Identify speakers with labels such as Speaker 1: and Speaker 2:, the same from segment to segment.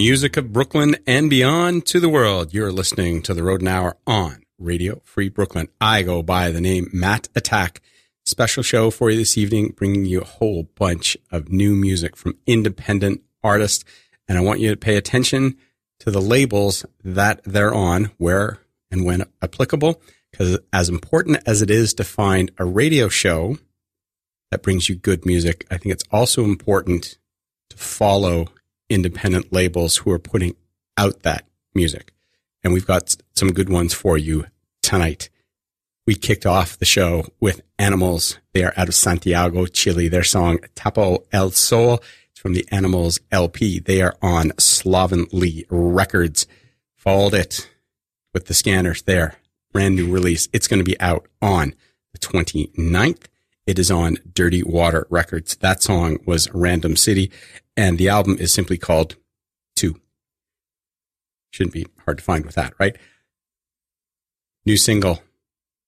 Speaker 1: Music of Brooklyn and beyond to the world. You're listening to the Rodent Hour on Radio Free Brooklyn. I go by the name Matt Attack. Special show for you this evening, bringing you a whole bunch of new music from independent artists And I want you to pay attention to the labels that they're on, where and when applicable. Because as important as it is to find a radio show that brings you good music, I think it's also important to follow independent labels who are putting out that music. And we've got some good ones for you tonight. We kicked off the show with Animals. They are out of Santiago, Chile. Their song Tapo El Sol. It's from the Animals LP. They are on Slovenly Records. Followed it with the Scaners there. Brand new release. It's going to be out on the 29th. It is on Dirty Water Records. That song was Random City, and the album is simply called Two. Shouldn't be hard to find with that, right? New single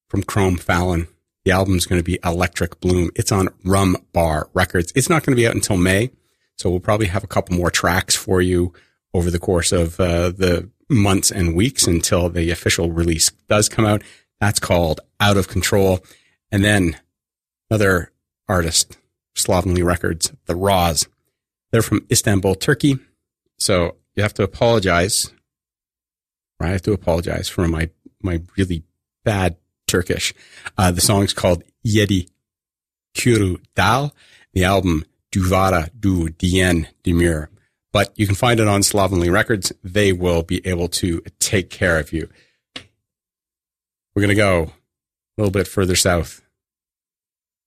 Speaker 1: from Cromm Fallon. The album's going to be Electric Bloom. It's on Rum Bar Records. It's not going to be out until May, so we'll probably have a couple more tracks for you over the course of uh, the months and weeks until the official release does come out. That's called Out of Control. And then another artist, Slovenly Records, The Raws. They're from Istanbul, Turkey. So you have to apologize. I have to apologize for my, my really bad Turkish. Uh, the song's called Yedi Kuru Dal. The album Duvara Du Dien Demir but you can find it on Slovenly Records. They will be able to take care of you. We're going to go a little bit further south.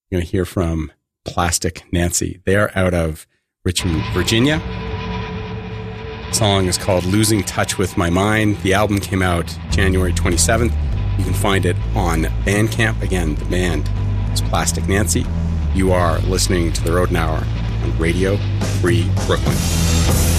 Speaker 1: You're going to hear from Plastic Nancy. They are out of Richmond, Virginia. The song is called Losing Touch with My Mind. The album came out January 27th. You can find it on Bandcamp. Again, the band is Plastic Nancy. You are listening to The Rodent Hour on Radio Free Brooklyn.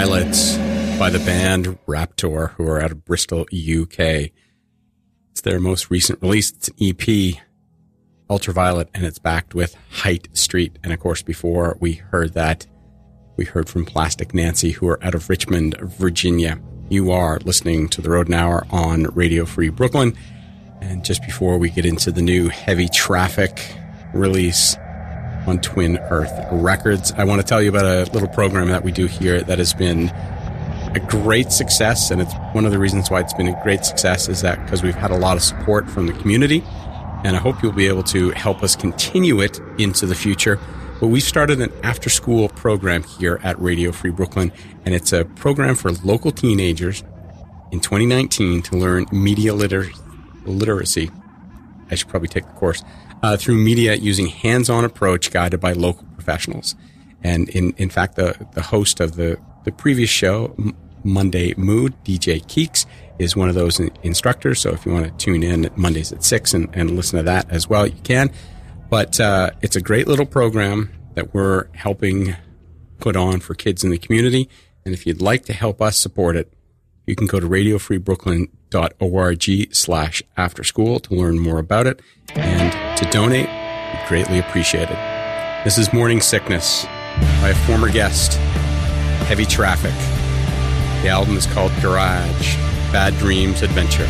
Speaker 1: Ultraviolet by the band Raptor, who are out of Bristol, UK. It's their most recent release. It's an EP, Ultraviolet, and it's backed with Height Street. And of course, before we heard that, we heard from Plastic Nancy, who are out of Richmond, Virginia. You are listening to the Rodent Hour on Radio Free Brooklyn. And just before we get into the new heavy traffic release on Twin Earth Records, I want to tell you about a little program that we do here that has been a great success. And it's one of the reasons why it's been a great success is that because we've had a lot of support from the community. And I hope you'll be able to help us continue it into the future. But we've started an after school program here at Radio Free Brooklyn. And it's a program for local teenagers in 2019 to learn media liter- literacy. I should probably take the course uh, through media using hands-on approach guided by local professionals. And in, in fact, the, the host of the, the previous show, Monday Mood, DJ Keeks, is one of those in- instructors. So if you want to tune in Mondays at six and, and listen to that as well, you can. But uh, it's a great little program that we're helping put on for kids in the community. And if you'd like to help us support it, you can go to radiofreebrooklyn.org slash after school to learn more about it and to donate. We greatly appreciate it. This is Morning Sickness by a former guest, Heavy Traffic. The album is called Garage, Bad Dreams Adventure.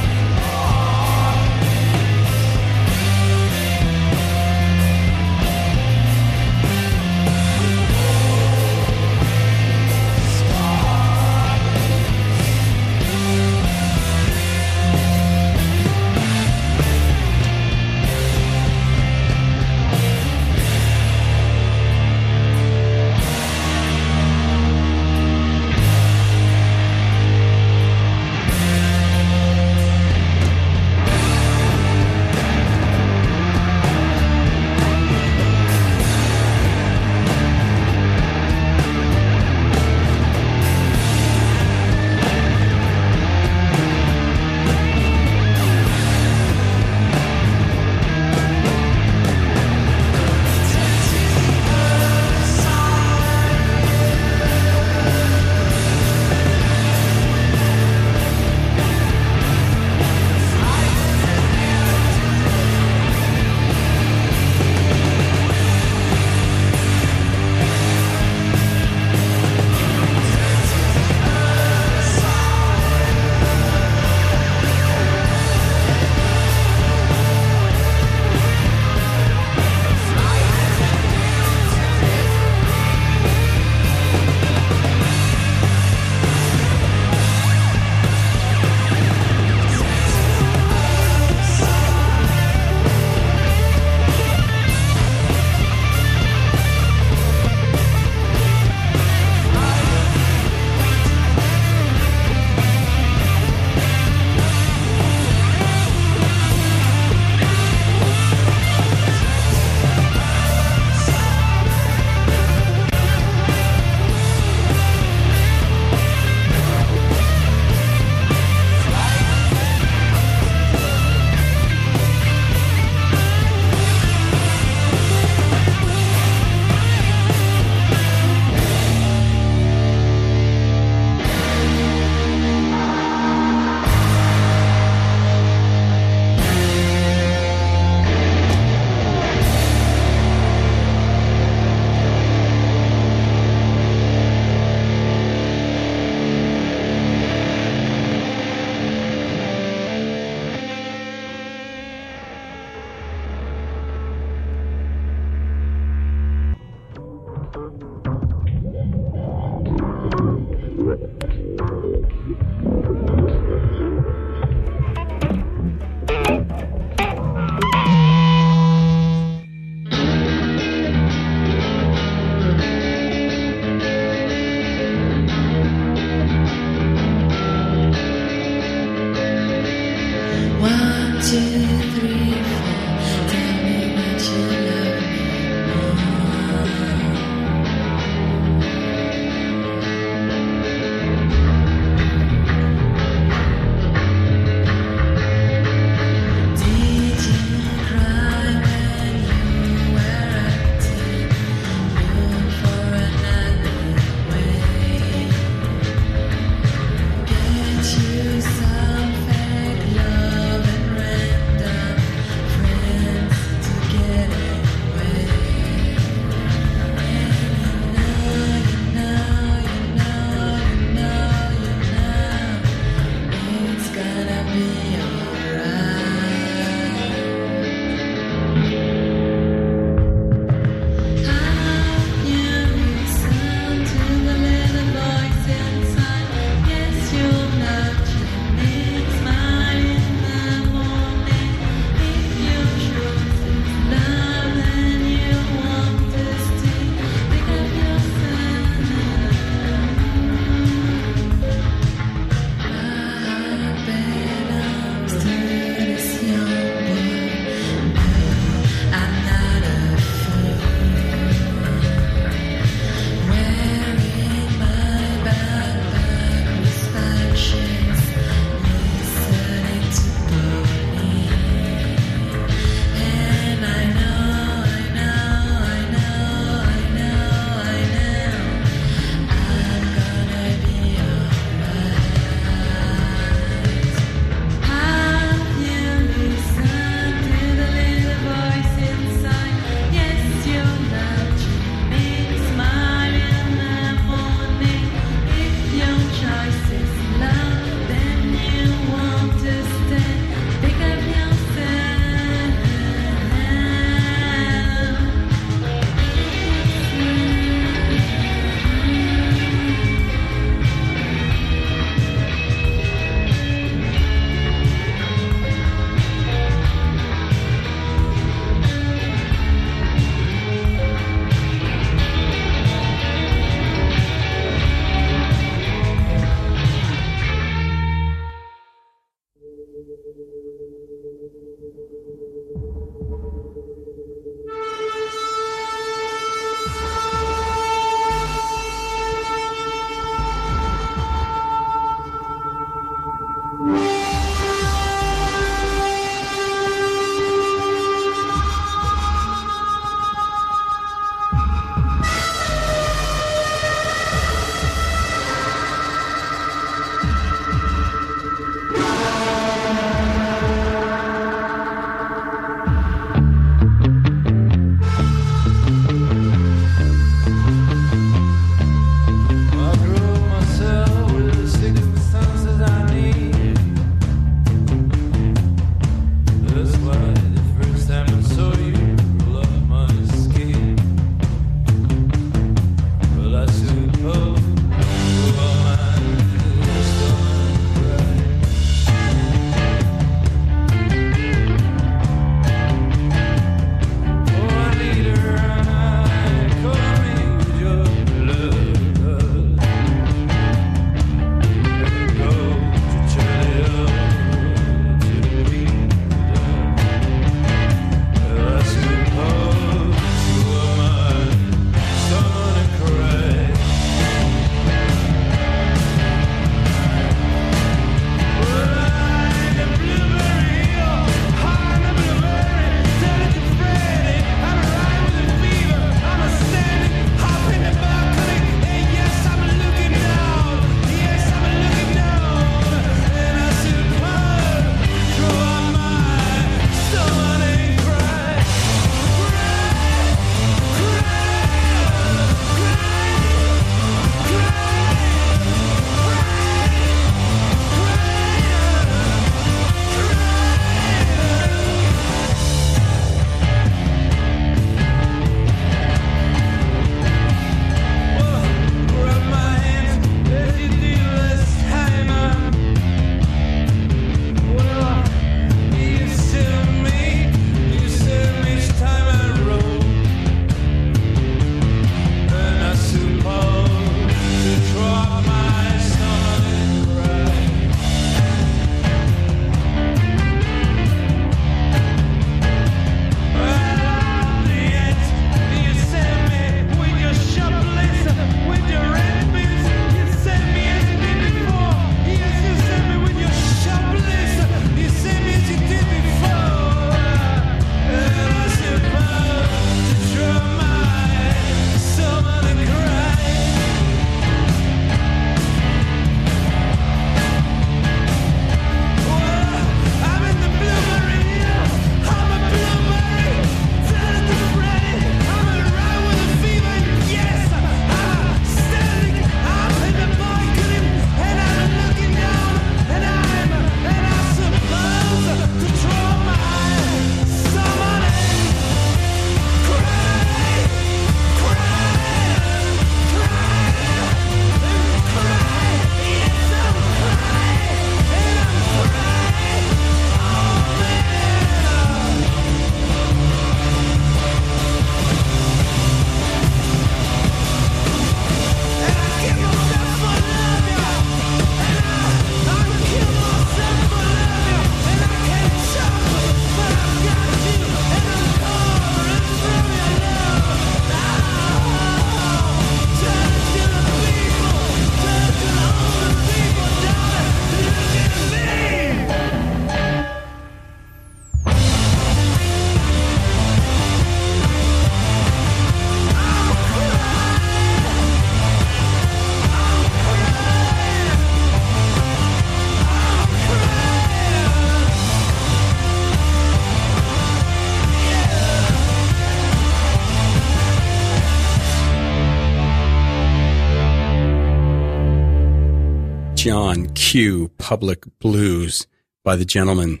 Speaker 1: John Q. Public Blues by the Gentlemen.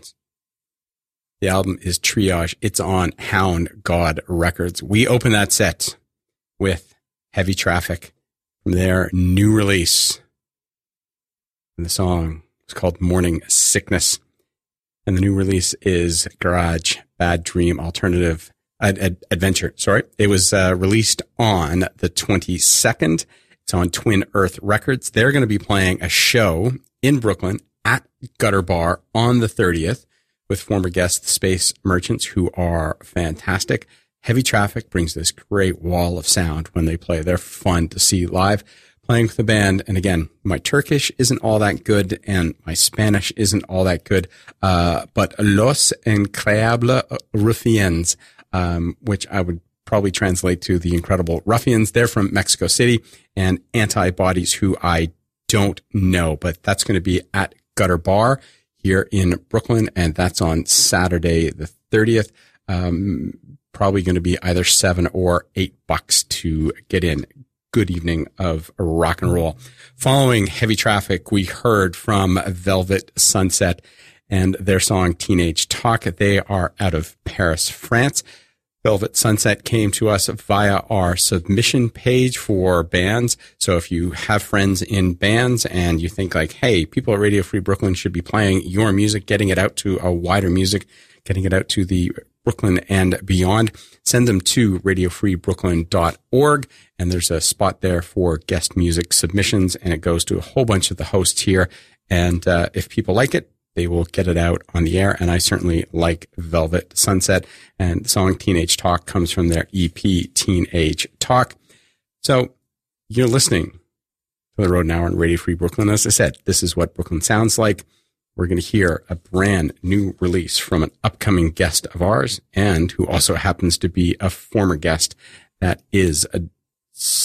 Speaker 1: The album is Triage. It's on Hound Gawd Records. We open that set with Heavy Traffic from their new release. And the song is called Morning Sickness. And the new release is Garage Bad Dream Alternative Ad- Ad- Adventure. Sorry. It was uh, released on the 22nd it's on Twin Earth Records. They're going to be playing a show in Brooklyn at Gutter Bar on the 30th with former guests, Space Merchants, who are fantastic. Heavy Traffic brings this great wall of sound when they play. They're fun to see live playing with the band. And again, my Turkish isn't all that good and my Spanish isn't all that good. Uh, but Los Increíbles Ruffians, um, which I would probably translate to the incredible ruffians. They're from Mexico City and antibodies who I don't know, but that's going to be at Gutter Bar here in Brooklyn. And that's on Saturday, the 30th. Um, probably going to be either seven or eight bucks to get in. Good evening of rock and roll. Following heavy traffic, we heard from Velvet Sunset and their song Teenage Talk. They are out of Paris, France. Velvet Sunset came to us via our submission page for bands. So if you have friends in bands and you think like, hey, people at Radio Free Brooklyn should be playing your music, getting it out to a wider music, getting it out to the Brooklyn and beyond, send them to radiofreebrooklyn.org. And there's a spot there for guest music submissions and it goes to a whole bunch of the hosts here. And uh, if people like it, they will get it out on the air. And I certainly like Velvet Sunset. And the song Teenage Talk comes from their EP Teenage Talk. So you're listening to the Rodent Hour on Radio Free Brooklyn. As I said, this is what Brooklyn sounds like. We're going to hear a brand new release from an upcoming guest of ours and who also happens to be a former guest. That is a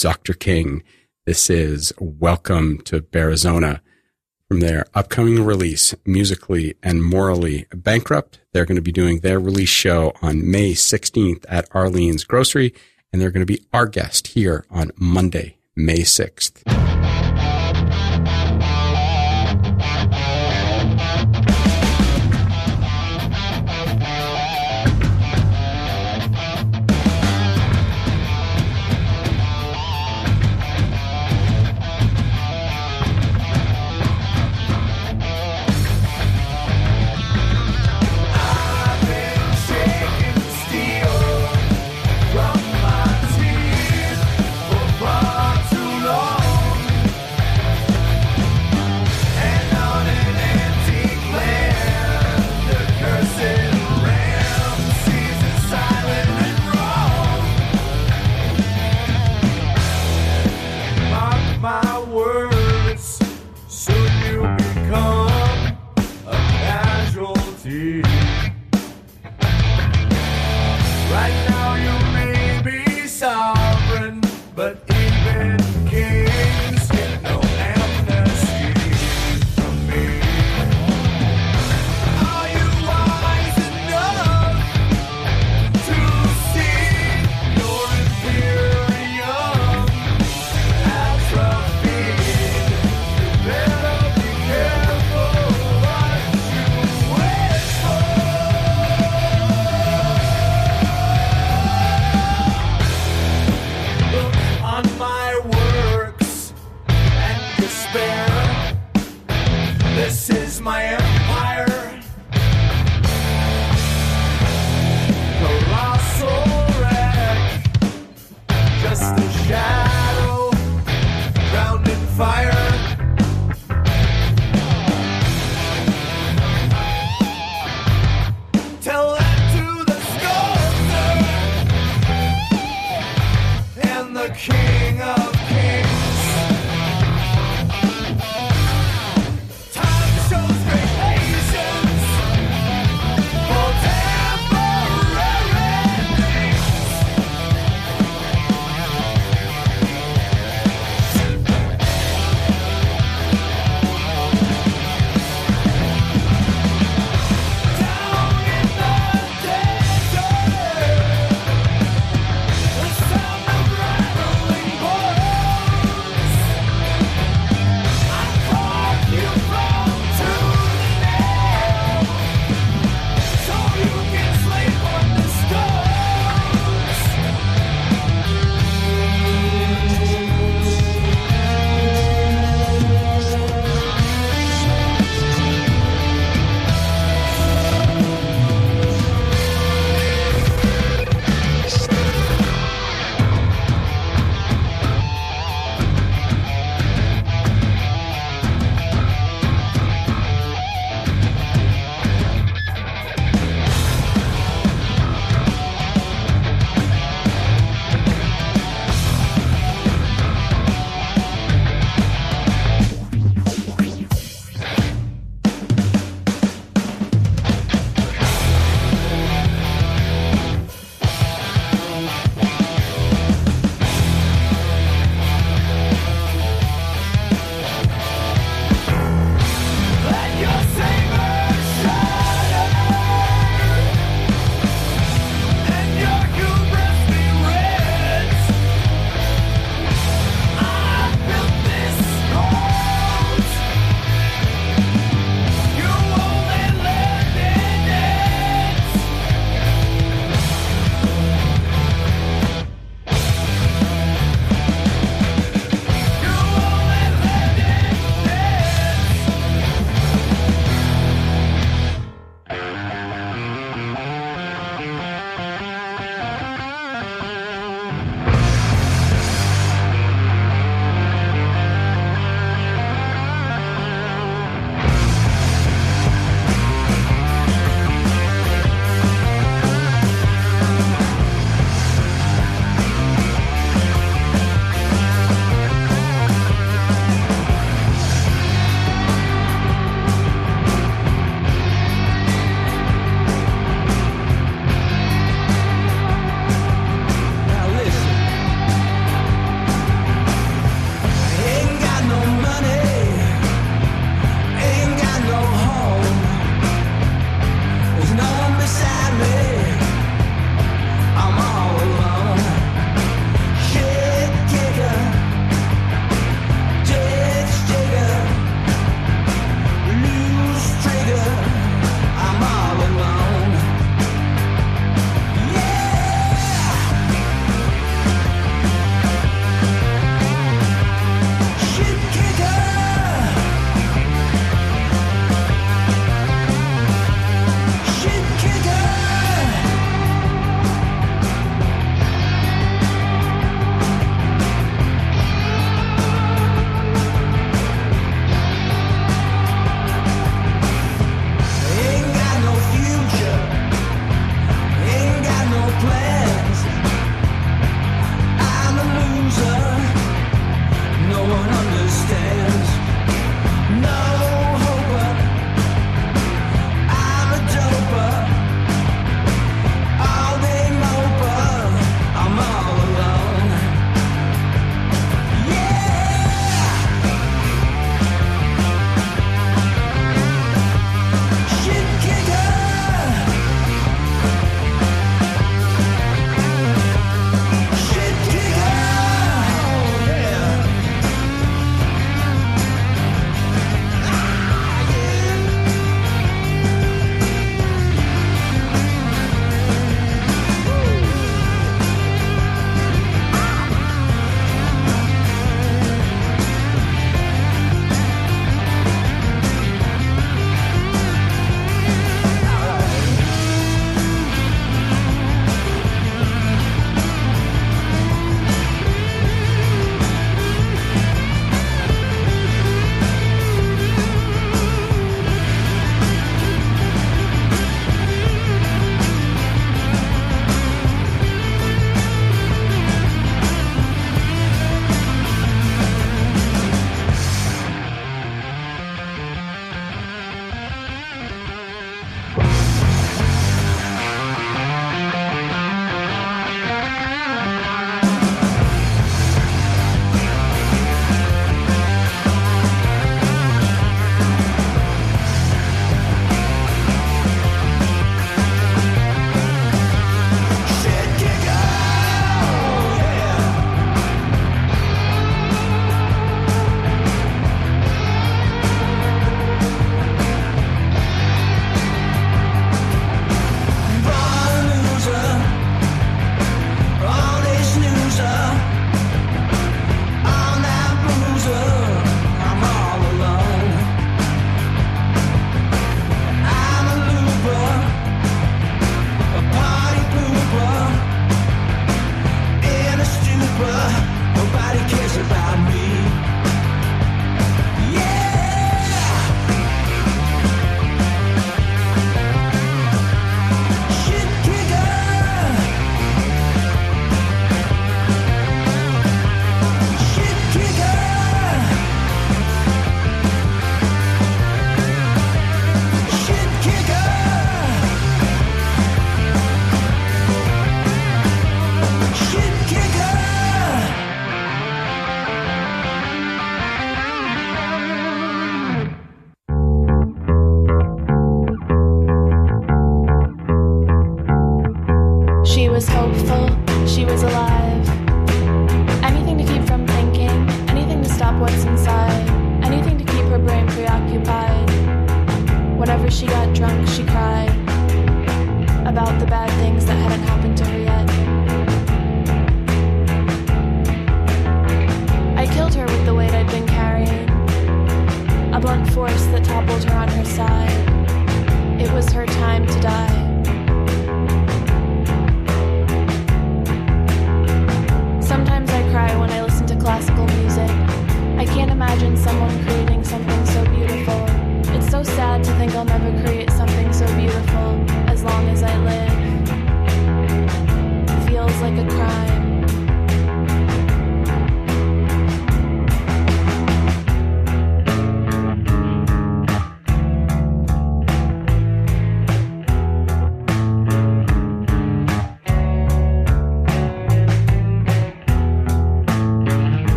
Speaker 1: Dr. King. This is Welcome to Bearizona from their upcoming release, Musically and Morally Bankrupt. They're going to be doing their release show on May 16th at Arlene's Grocery, and they're going to be our guest here on Monday, May 6th.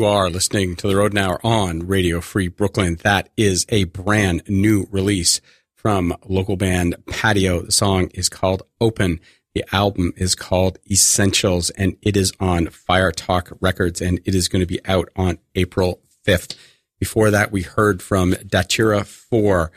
Speaker 1: You are listening to the Rodent Hour on Radio Free Brooklyn. That is a brand new release from local band Patio. The song is called Open. The album is called Essentials and it is on Fire Talk Records and it is going to be out on April 5th. Before that, we heard from Datura 4,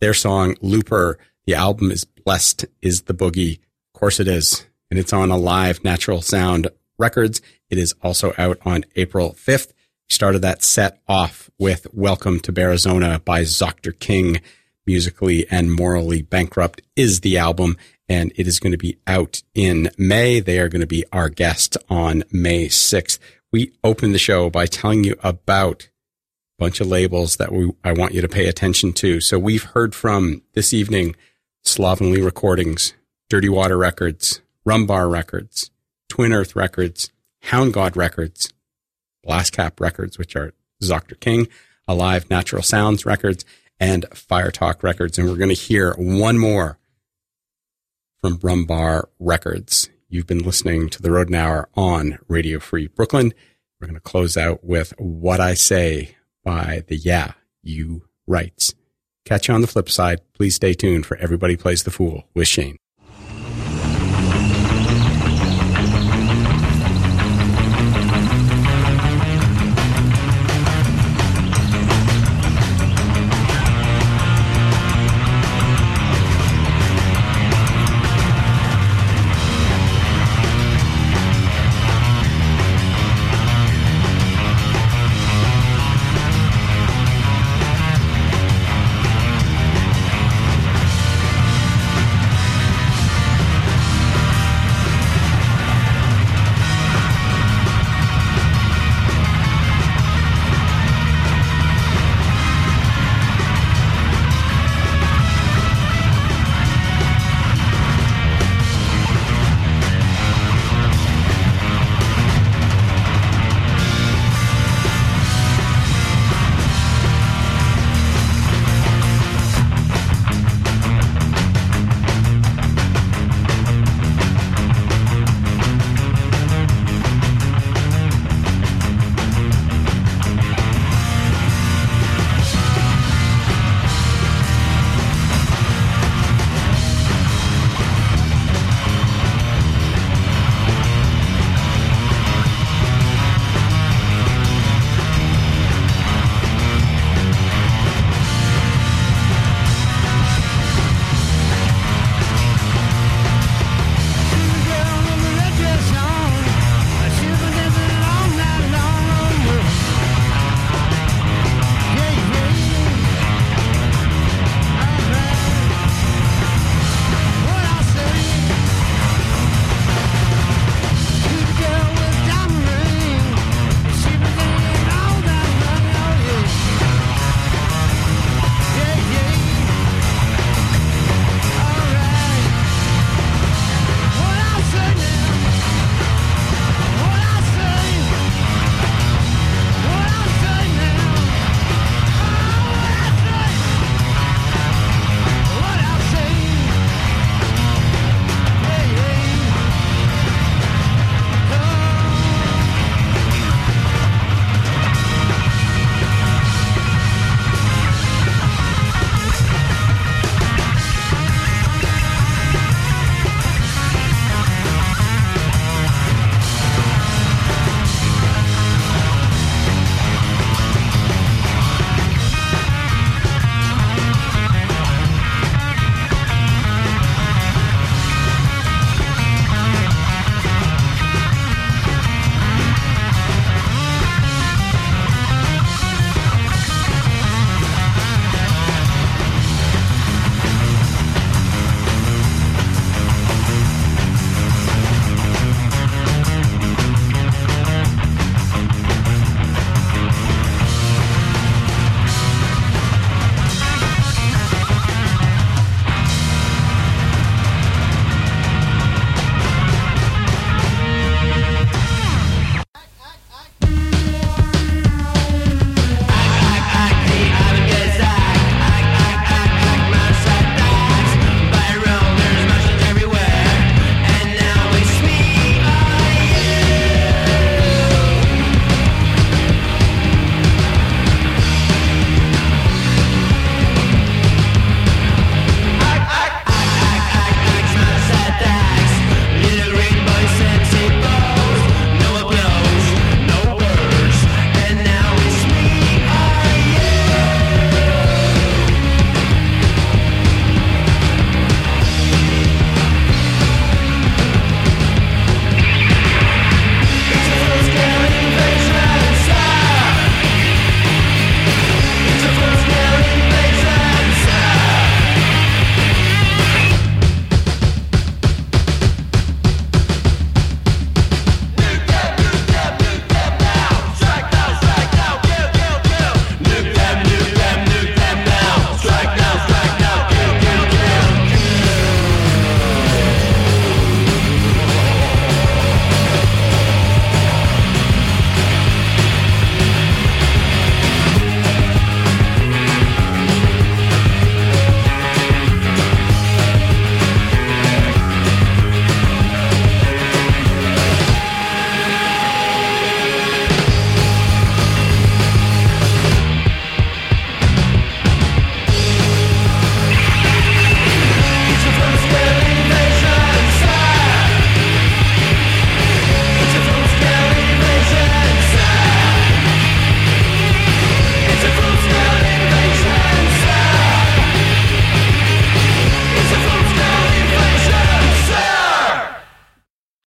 Speaker 1: their song Looper. The album is Blessed is the Boogie. Of course it is. And it's on Alive Natural Sound Records. It is also out on April 5th. We started that set off with Welcome to Bearizona by Dr. King. Musically and Morally Bankrupt is the album and it is going to be out in May. They are going to be our guest on May 6th. We opened the show by telling you about a bunch of labels that we, I want you to pay attention to. So we've heard from this evening, Slovenly Recordings, Dirty Water Records, Rum Bar Records, Twin Earth Records, Hound Gawd Records, Blastcap Records, which are Dr. King, Alive Natural Sounds Records, and Fire Talk Records. And we're going to hear one more from Rum Bar Records. You've been listening to the Rodent Hour on Radio Free Brooklyn. We're going to close out with What I Say by the Yeah, You Rights. Catch you on the flip side. Please stay tuned for Everybody Plays the Fool with Shane.